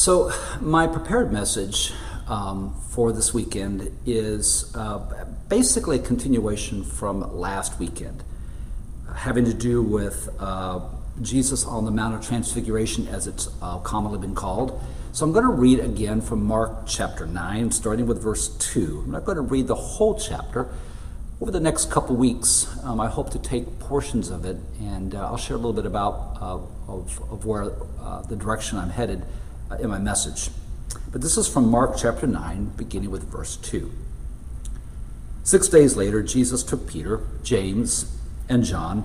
So, my prepared message um, for this weekend is uh, basically a continuation from last weekend, having to do with uh, Jesus on the Mount of Transfiguration, as it's uh, commonly been called. So, I'm going to read again from Mark chapter 9, starting with verse 2. I'm not going to read the whole chapter. Over the next couple weeks, um, I hope to take portions of it, and uh, I'll share a little bit about uh, of, of where uh, the direction I'm headed Uh, in my message. But this is from Mark chapter 9, beginning with verse 2. Six days later, Jesus took Peter, James, and John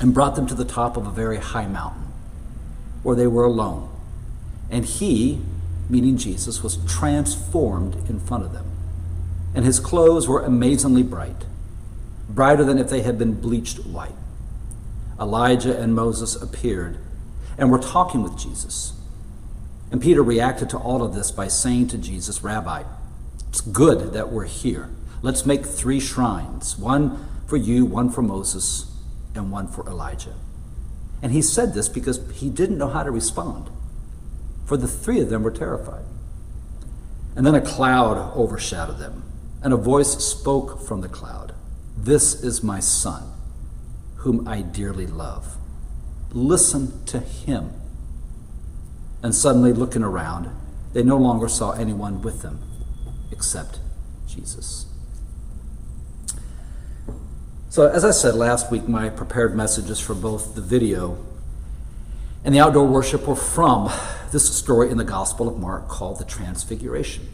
and brought them to the top of a very high mountain where they were alone. And he, meaning Jesus, was transformed in front of them and his clothes were amazingly bright, brighter than if they had been bleached white. Elijah and Moses appeared and were talking with Jesus. And Peter reacted to all of this by saying to Jesus, Rabbi, it's good that we're here. Let's make three shrines one for you, one for Moses, and one for Elijah. And he said this because he didn't know how to respond, for the three of them were terrified. And then a cloud overshadowed them and a voice spoke from the cloud This is my son, whom I dearly love. Listen to him. And suddenly, looking around, they no longer saw anyone with them except Jesus. So, as I said last week, my prepared messages for both the video and the outdoor worship were from this story in the Gospel of Mark called the Transfiguration.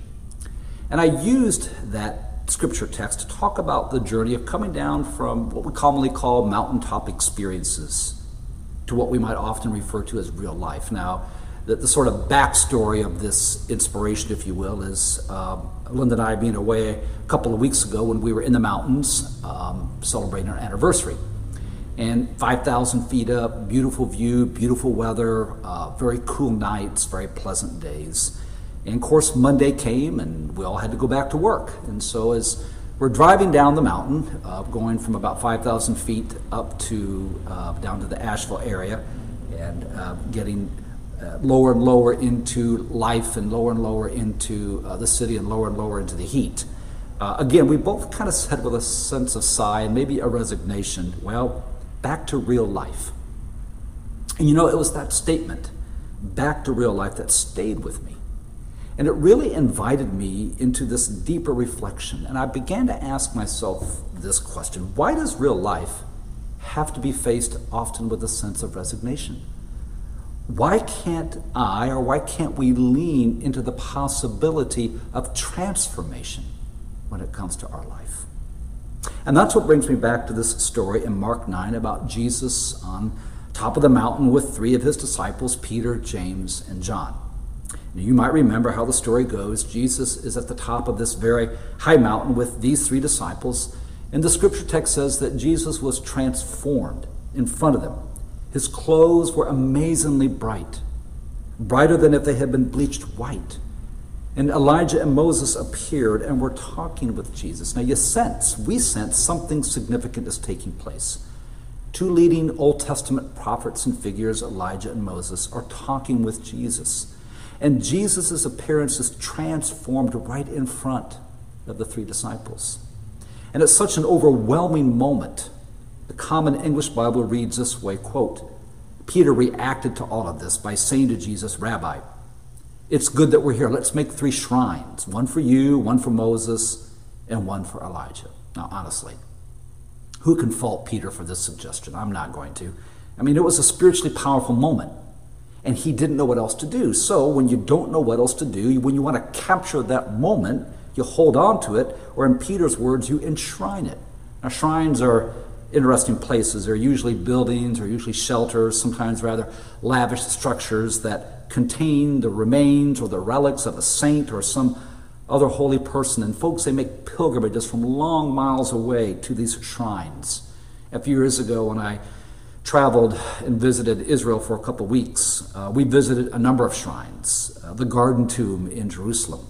And I used that scripture text to talk about the journey of coming down from what we commonly call mountaintop experiences to what we might often refer to as real life. Now, the, the sort of backstory of this inspiration, if you will, is um, Linda and I being away a couple of weeks ago when we were in the mountains um, celebrating our anniversary. And 5,000 feet up, beautiful view, beautiful weather, uh, very cool nights, very pleasant days. And of course, Monday came and we all had to go back to work. And so, as we're driving down the mountain, uh, going from about 5,000 feet up to uh, down to the Asheville area and uh, getting lower and lower into life and lower and lower into uh, the city and lower and lower into the heat. Uh, again, we both kind of said with a sense of sigh and maybe a resignation, well, back to real life. And you know, it was that statement, back to real life, that stayed with me. And it really invited me into this deeper reflection. And I began to ask myself this question Why does real life have to be faced often with a sense of resignation? Why can't I or why can't we lean into the possibility of transformation when it comes to our life? And that's what brings me back to this story in Mark 9 about Jesus on top of the mountain with three of his disciples, Peter, James, and John. Now, You might remember how the story goes. Jesus is at the top of this very high mountain with these three disciples, and the scripture text says that Jesus was transformed in front of them. His clothes were amazingly bright, brighter than if they had been bleached white. And Elijah and Moses appeared and were talking with Jesus. Now, you sense, we sense something significant is taking place. Two leading Old Testament prophets and figures, Elijah and Moses, are talking with Jesus. And Jesus' appearance is transformed right in front of the three disciples. And it's such an overwhelming moment. The common English Bible reads this way quote, Peter reacted to all of this by saying to Jesus, Rabbi, it's good that we're here. Let's make three shrines one for you, one for Moses, and one for Elijah. Now, honestly, who can fault Peter for this suggestion? I'm not going to. I mean, it was a spiritually powerful moment and he didn't know what else to do. So when you don't know what else to do, when you want to capture that moment, you hold on to it, or in Peter's words, you enshrine it. Now, shrines are interesting places. They're usually buildings or usually shelters, sometimes rather lavish structures that contain the remains or the relics of a saint or some other holy person. And folks, they make pilgrimages from long miles away to these shrines. A few years ago, when I traveled and visited Israel for a couple weeks. Uh, we visited a number of shrines uh, the Garden Tomb in Jerusalem,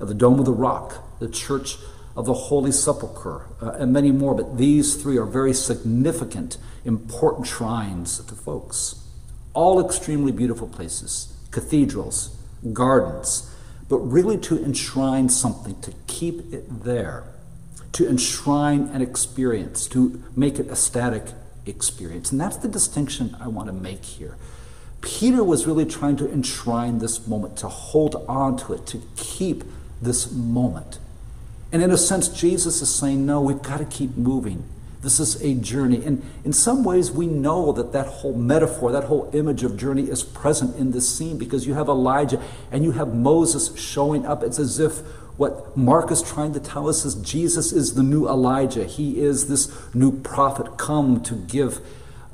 uh, the Dome of the Rock, the Church of the Holy Sepulchre, uh, and many more. But these three are very significant, important shrines to folks. All extremely beautiful places, cathedrals, gardens, but really to enshrine something, to keep it there, to enshrine an experience, to make it a static experience. And that's the distinction I want to make here. Peter was really trying to enshrine this moment, to hold on to it, to keep this moment. And in a sense, Jesus is saying, no, we've got to keep moving. This is a journey. And in some ways, we know that that whole metaphor, that whole image of journey is present in this scene because you have Elijah and you have Moses showing up. It's as if what Mark is trying to tell us is Jesus is the new Elijah. He is this new prophet come to give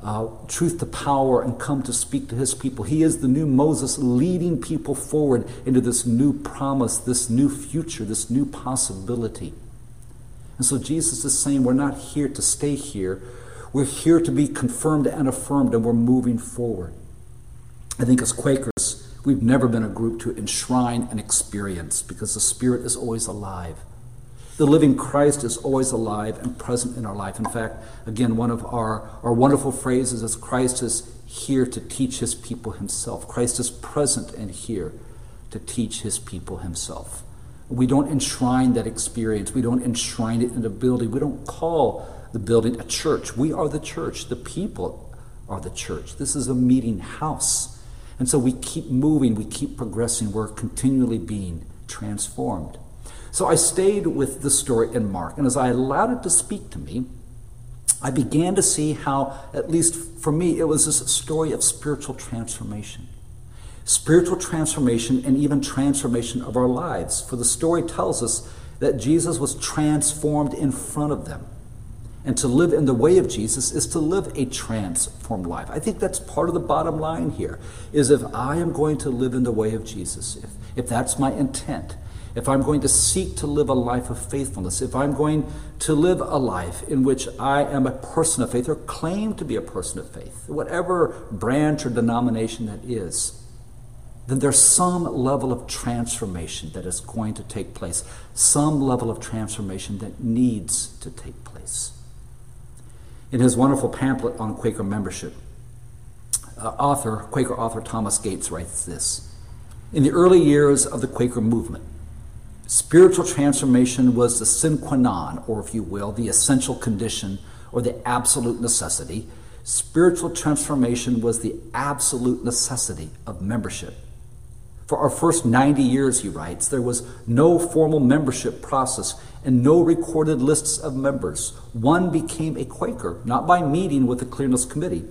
uh, truth to power and come to speak to his people. He is the new Moses leading people forward into this new promise, this new future, this new possibility. And so Jesus is saying, We're not here to stay here. We're here to be confirmed and affirmed, and we're moving forward. I think as Quakers, we've never been a group to enshrine an experience because the Spirit is always alive. The living Christ is always alive and present in our life. In fact, again, one of our, our wonderful phrases is Christ is here to teach his people himself. Christ is present and here to teach his people himself. We don't enshrine that experience. We don't enshrine it in a building. We don't call the building a church. We are the church. The people are the church. This is a meeting house. And so we keep moving, we keep progressing, we're continually being transformed. So I stayed with the story in Mark, and as I allowed it to speak to me, I began to see how, at least for me, it was this story of spiritual transformation spiritual transformation, and even transformation of our lives. For the story tells us that Jesus was transformed in front of them. And to live in the way of Jesus is to live a transformed life. I think that's part of the bottom line here is if I am going to live in the way of Jesus, if, if that's my intent, if I'm going to seek to live a life of faithfulness, if I'm going to live a life in which I am a person of faith or claim to be a person of faith, whatever branch or denomination that is, then there's some level of transformation that is going to take place, some level of transformation that needs to take place. In his wonderful pamphlet on Quaker membership, uh, author, Quaker author Thomas Gates writes this In the early years of the Quaker movement, spiritual transformation was the sine qua non, or if you will, the essential condition or the absolute necessity. Spiritual transformation was the absolute necessity of membership. For our first 90 years, he writes, there was no formal membership process and no recorded lists of members. One became a Quaker, not by meeting with the Clearness Committee,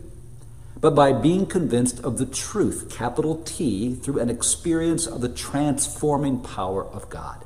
but by being convinced of the truth, capital T, through an experience of the transforming power of God.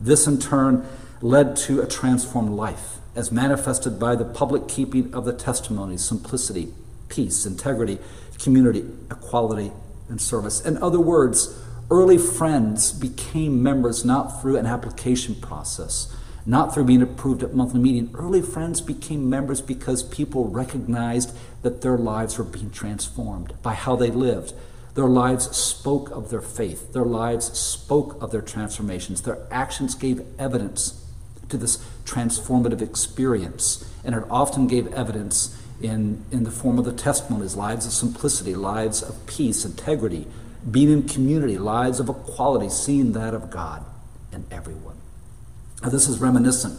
This, in turn, led to a transformed life, as manifested by the public keeping of the testimonies, simplicity, peace, integrity, community, equality, and service. In other words, early friends became members not through an application process, not through being approved at monthly meeting. Early friends became members because people recognized that their lives were being transformed by how they lived. Their lives spoke of their faith. Their lives spoke of their transformations. Their actions gave evidence to this transformative experience. And it often gave evidence in, in the form of the testimonies lives of simplicity, lives of peace, integrity, being in community, lives of equality, seeing that of God in everyone. Now, this is reminiscent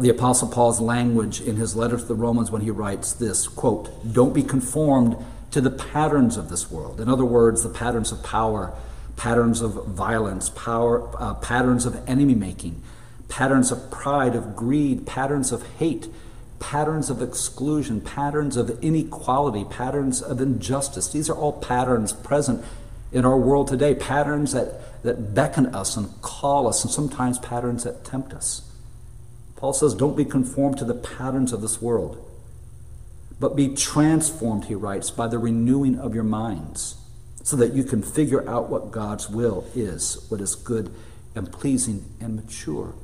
the Apostle Paul's language in his letter to the Romans when he writes this quote, Don't be conformed to the patterns of this world. In other words, the patterns of power, patterns of violence, power, uh, patterns of enemy making, patterns of pride, of greed, patterns of hate patterns of exclusion, patterns of inequality, patterns of injustice. These are all patterns present in our world today, patterns that, that beckon us and call us, and sometimes patterns that tempt us. Paul says, Don't be conformed to the patterns of this world, but be transformed, he writes, by the renewing of your minds, so that you can figure out what God's will is, what is good and pleasing and mature.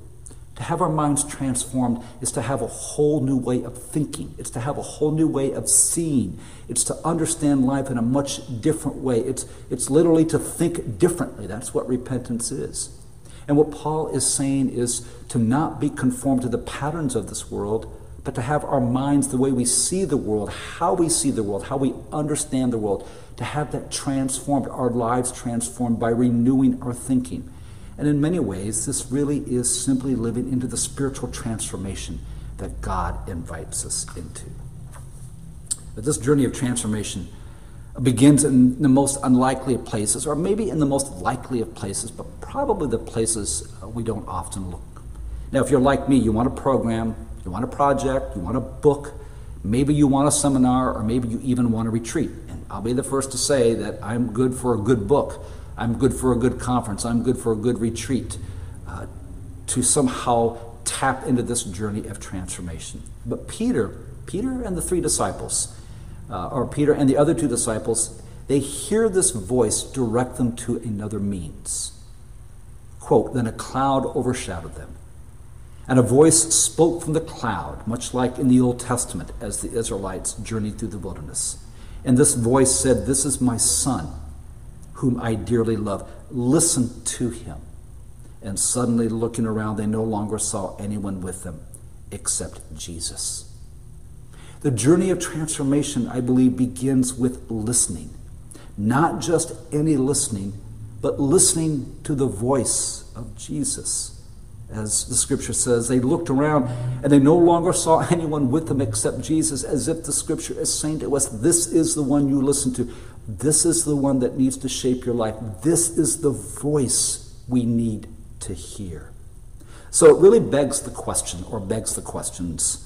To have our minds transformed is to have a whole new way of thinking. It's to have a whole new way of seeing. It's to understand life in a much different way. It's, it's literally to think differently. That's what repentance is. And what Paul is saying is to not be conformed to the patterns of this world, but to have our minds, the way we see the world, how we see the world, how we understand the world, to have that transformed, our lives transformed by renewing our thinking. And in many ways, this really is simply living into the spiritual transformation that God invites us into. But this journey of transformation begins in the most unlikely of places, or maybe in the most likely of places, but probably the places uh, we don't often look. Now, if you're like me, you want a program, you want a project, you want a book, maybe you want a seminar, or maybe you even want a retreat. And I'll be the first to say that I'm good for a good book, I'm good for a good conference, I'm good for a good retreat uh, to somehow tap into this journey of transformation. But Peter, Peter and the three disciples, uh, or Peter and the other two disciples, they hear this voice direct them to another means. Quote, then a cloud overshadowed them. And a voice spoke from the cloud, much like in the Old Testament as the Israelites journeyed through the wilderness. And this voice said, This is my son, whom I dearly love. Listen to him. And suddenly, looking around, they no longer saw anyone with them except Jesus. The journey of transformation, I believe, begins with listening. Not just any listening, but listening to the voice of Jesus. As the scripture says, they looked around and they no longer saw anyone with them except Jesus, as if the scripture is saying to us, This is the one you listen to. This is the one that needs to shape your life. This is the voice we need to hear. So it really begs the question, or begs the questions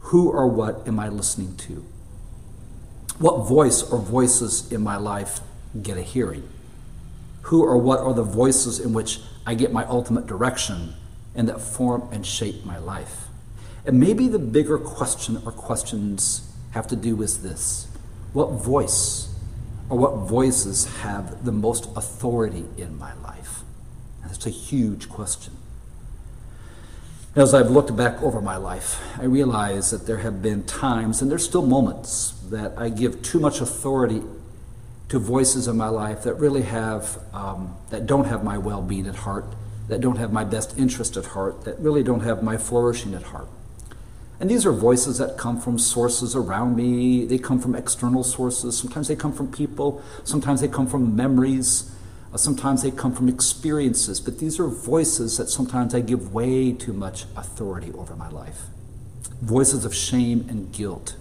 who or what am I listening to? What voice or voices in my life get a hearing? Who or what are the voices in which I get my ultimate direction and that form and shape my life? And maybe the bigger question or questions have to do with this What voice or what voices have the most authority in my life? That's a huge question. As I've looked back over my life, I realize that there have been times, and there's still moments, that I give too much authority to voices in my life that really have, um, that don't have my well being at heart, that don't have my best interest at heart, that really don't have my flourishing at heart. And these are voices that come from sources around me. They come from external sources. Sometimes they come from people. Sometimes they come from memories. Uh, sometimes they come from experiences, but these are voices that sometimes I give way too much authority over my life. Voices of shame and guilt,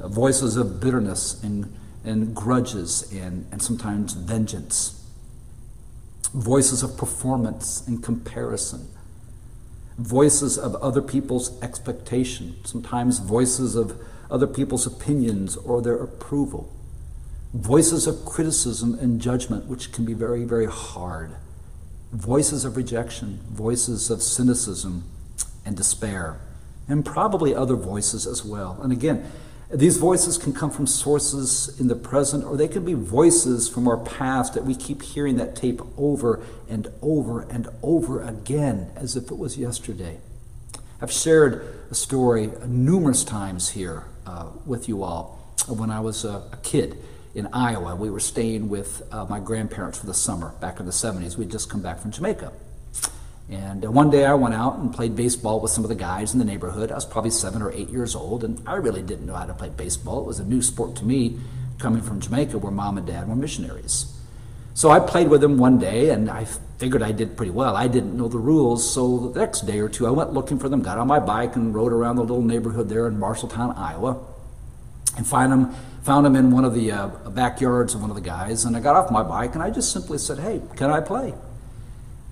uh, voices of bitterness and, and grudges and, and sometimes vengeance, voices of performance and comparison, voices of other people's expectation, sometimes voices of other people's opinions or their approval voices of criticism and judgment, which can be very, very hard, voices of rejection, voices of cynicism and despair, and probably other voices as well. And again, these voices can come from sources in the present, or they can be voices from our past that we keep hearing that tape over and over and over again as if it was yesterday. I've shared a story numerous times here uh, with you all when I was a, a kid in Iowa. We were staying with uh, my grandparents for the summer back in the 70s. We'd just come back from Jamaica. And uh, one day I went out and played baseball with some of the guys in the neighborhood. I was probably seven or eight years old, and I really didn't know how to play baseball. It was a new sport to me coming from Jamaica where mom and dad were missionaries. So I played with them one day, and I figured I did pretty well. I didn't know the rules, so the next day or two I went looking for them, got on my bike, and rode around the little neighborhood there in Marshalltown, Iowa, and find them found him in one of the uh, backyards of one of the guys, and I got off my bike and I just simply said, Hey, can I play?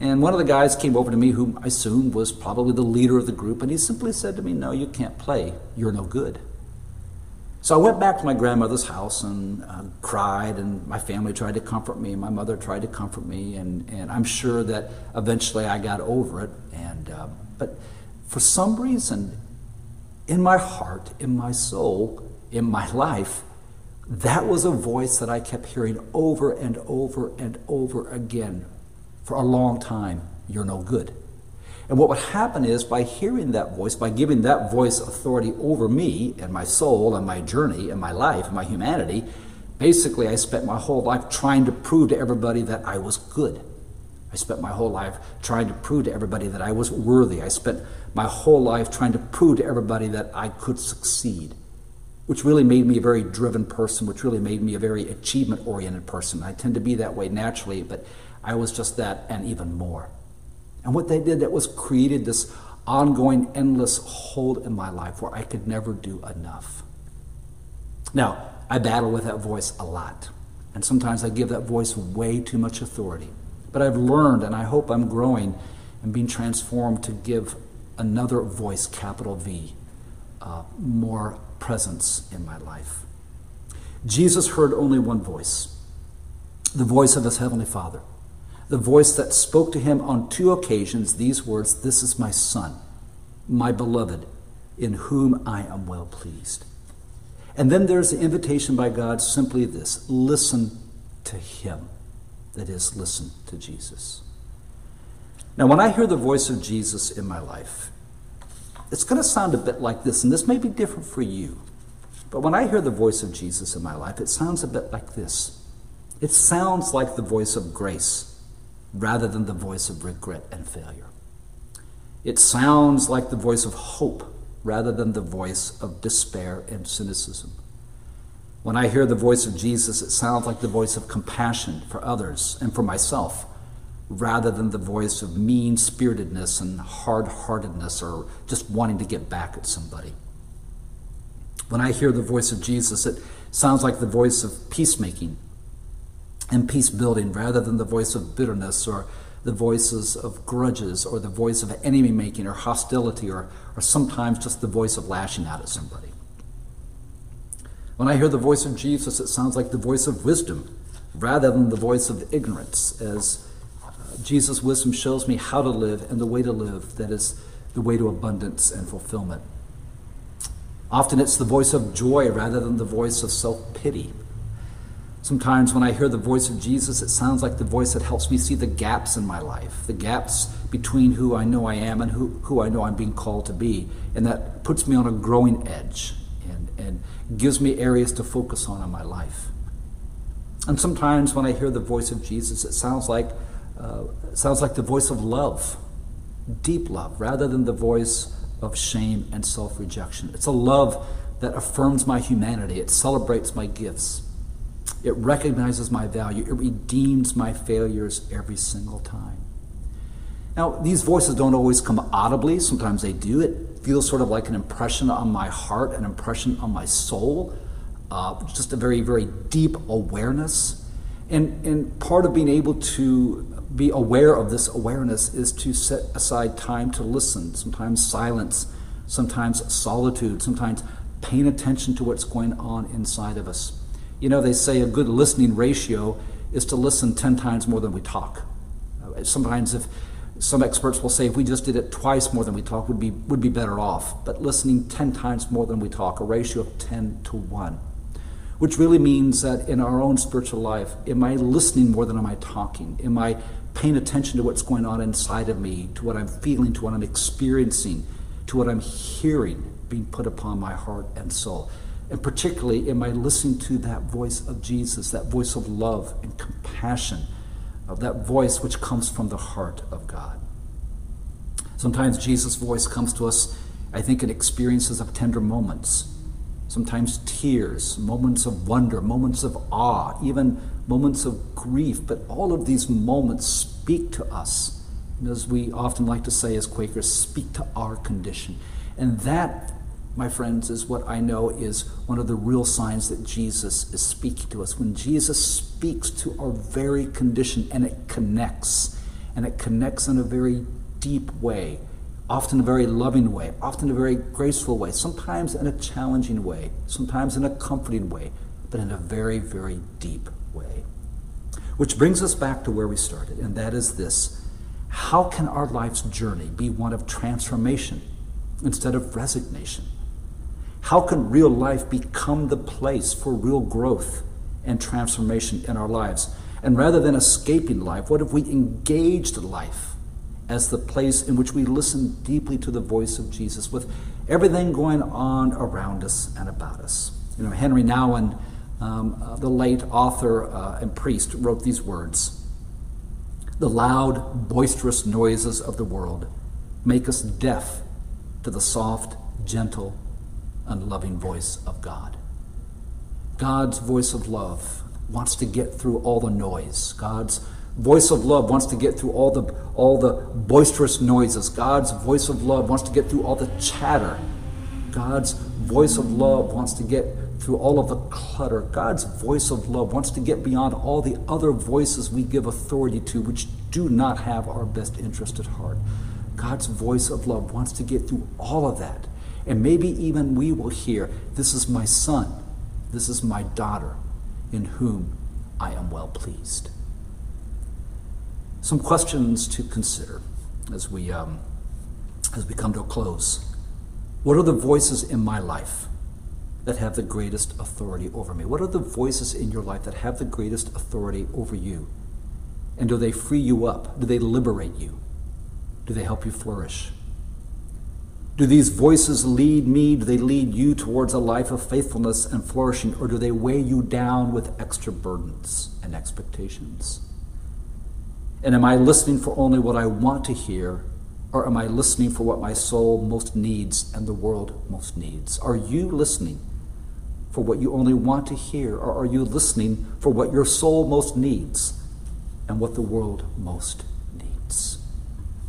And one of the guys came over to me, whom I assumed was probably the leader of the group, and he simply said to me, No, you can't play. You're no good. So I went back to my grandmother's house and uh, cried, and my family tried to comfort me, and my mother tried to comfort me, and, and I'm sure that eventually I got over it. And, uh, but for some reason, in my heart, in my soul, in my life, that was a voice that I kept hearing over and over and over again for a long time. You're no good. And what would happen is by hearing that voice, by giving that voice authority over me and my soul and my journey and my life and my humanity, basically I spent my whole life trying to prove to everybody that I was good. I spent my whole life trying to prove to everybody that I was worthy. I spent my whole life trying to prove to everybody that I could succeed, which really made me a very driven person, which really made me a very achievement oriented person. I tend to be that way naturally, but I was just that and even more. And what they did that was created this ongoing, endless hold in my life where I could never do enough. Now, I battle with that voice a lot. And sometimes I give that voice way too much authority. But I've learned, and I hope I'm growing and being transformed to give another voice, capital V, uh, more presence in my life. Jesus heard only one voice the voice of his heavenly Father, the voice that spoke to him on two occasions these words This is my Son, my beloved, in whom I am well pleased. And then there's the invitation by God simply this listen to him. That is, listen to Jesus. Now, when I hear the voice of Jesus in my life, it's going to sound a bit like this, and this may be different for you. But when I hear the voice of Jesus in my life, it sounds a bit like this. It sounds like the voice of grace rather than the voice of regret and failure. It sounds like the voice of hope rather than the voice of despair and cynicism. When I hear the voice of Jesus, it sounds like the voice of compassion for others and for myself, rather than the voice of mean spiritedness and hard heartedness or just wanting to get back at somebody. When I hear the voice of Jesus, it sounds like the voice of peacemaking and peace building rather than the voice of bitterness or the voices of grudges or the voice of enemy making or hostility or, or sometimes just the voice of lashing out at somebody. When I hear the voice of Jesus, it sounds like the voice of wisdom rather than the voice of ignorance, as Jesus' wisdom shows me how to live and the way to live that is the way to abundance and fulfillment. Often it's the voice of joy rather than the voice of self pity. Sometimes when I hear the voice of Jesus, it sounds like the voice that helps me see the gaps in my life, the gaps between who I know I am and who, who I know I'm being called to be. And that puts me on a growing edge and, and gives me areas to focus on in my life. And sometimes when I hear the voice of Jesus, it sounds like, uh, sounds like the voice of love, deep love, rather than the voice of shame and self rejection. It's a love that affirms my humanity, it celebrates my gifts. It recognizes my value. It redeems my failures every single time. Now, these voices don't always come audibly. Sometimes they do. It feels sort of like an impression on my heart, an impression on my soul, uh, just a very, very deep awareness. And, and part of being able to be aware of this awareness is to set aside time to listen, sometimes silence, sometimes solitude, sometimes paying attention to what's going on inside of us. You know, they say a good listening ratio is to listen 10 times more than we talk. Uh, sometimes, if some experts will say if we just did it twice more than we talk, would be, would be better off. But listening 10 times more than we talk, a ratio of 10 to 1, which really means that in our own spiritual life, am I listening more than am I talking? Am I paying attention to what's going on inside of me, to what I'm feeling, to what I'm experiencing, to what I'm hearing being put upon my heart and soul? And particularly, am I listening to that voice of Jesus, that voice of love and compassion, of that voice which comes from the heart of God? Sometimes Jesus' voice comes to us, I think, in experiences of tender moments, sometimes tears, moments of wonder, moments of awe, even moments of grief. But all of these moments speak to us. And as we often like to say as Quakers, speak to our condition. And that my friends, is what I know is one of the real signs that Jesus is speaking to us. When Jesus speaks to our very condition and it connects, and it connects in a very deep way, often a very loving way, often a very graceful way, sometimes in a challenging way, sometimes in a comforting way, but in a very, very deep way. Which brings us back to where we started, and that is this how can our life's journey be one of transformation instead of resignation? How can real life become the place for real growth and transformation in our lives? And rather than escaping life, what if we engaged life as the place in which we listen deeply to the voice of Jesus with everything going on around us and about us? You know, Henri Nouwen, um, uh, the late author uh, and priest, wrote these words The loud, boisterous noises of the world make us deaf to the soft, gentle, and loving voice of God. God's voice of love wants to get through all the noise. God's voice of love wants to get through all the all the boisterous noises. God's voice of love wants to get through all the chatter. God's voice of love wants to get through all of the clutter. God's voice of love wants to get beyond all the other voices we give authority to, which do not have our best interest at heart. God's voice of love wants to get through all of that. And maybe even we will hear, This is my son, this is my daughter, in whom I am well pleased. Some questions to consider as we, um, as we come to a close. What are the voices in my life that have the greatest authority over me? What are the voices in your life that have the greatest authority over you? And do they free you up? Do they liberate you? Do they help you flourish? Do these voices lead me? Do they lead you towards a life of faithfulness and flourishing? Or do they weigh you down with extra burdens and expectations? And am I listening for only what I want to hear? Or am I listening for what my soul most needs and the world most needs? Are you listening for what you only want to hear? Or are you listening for what your soul most needs and what the world most needs?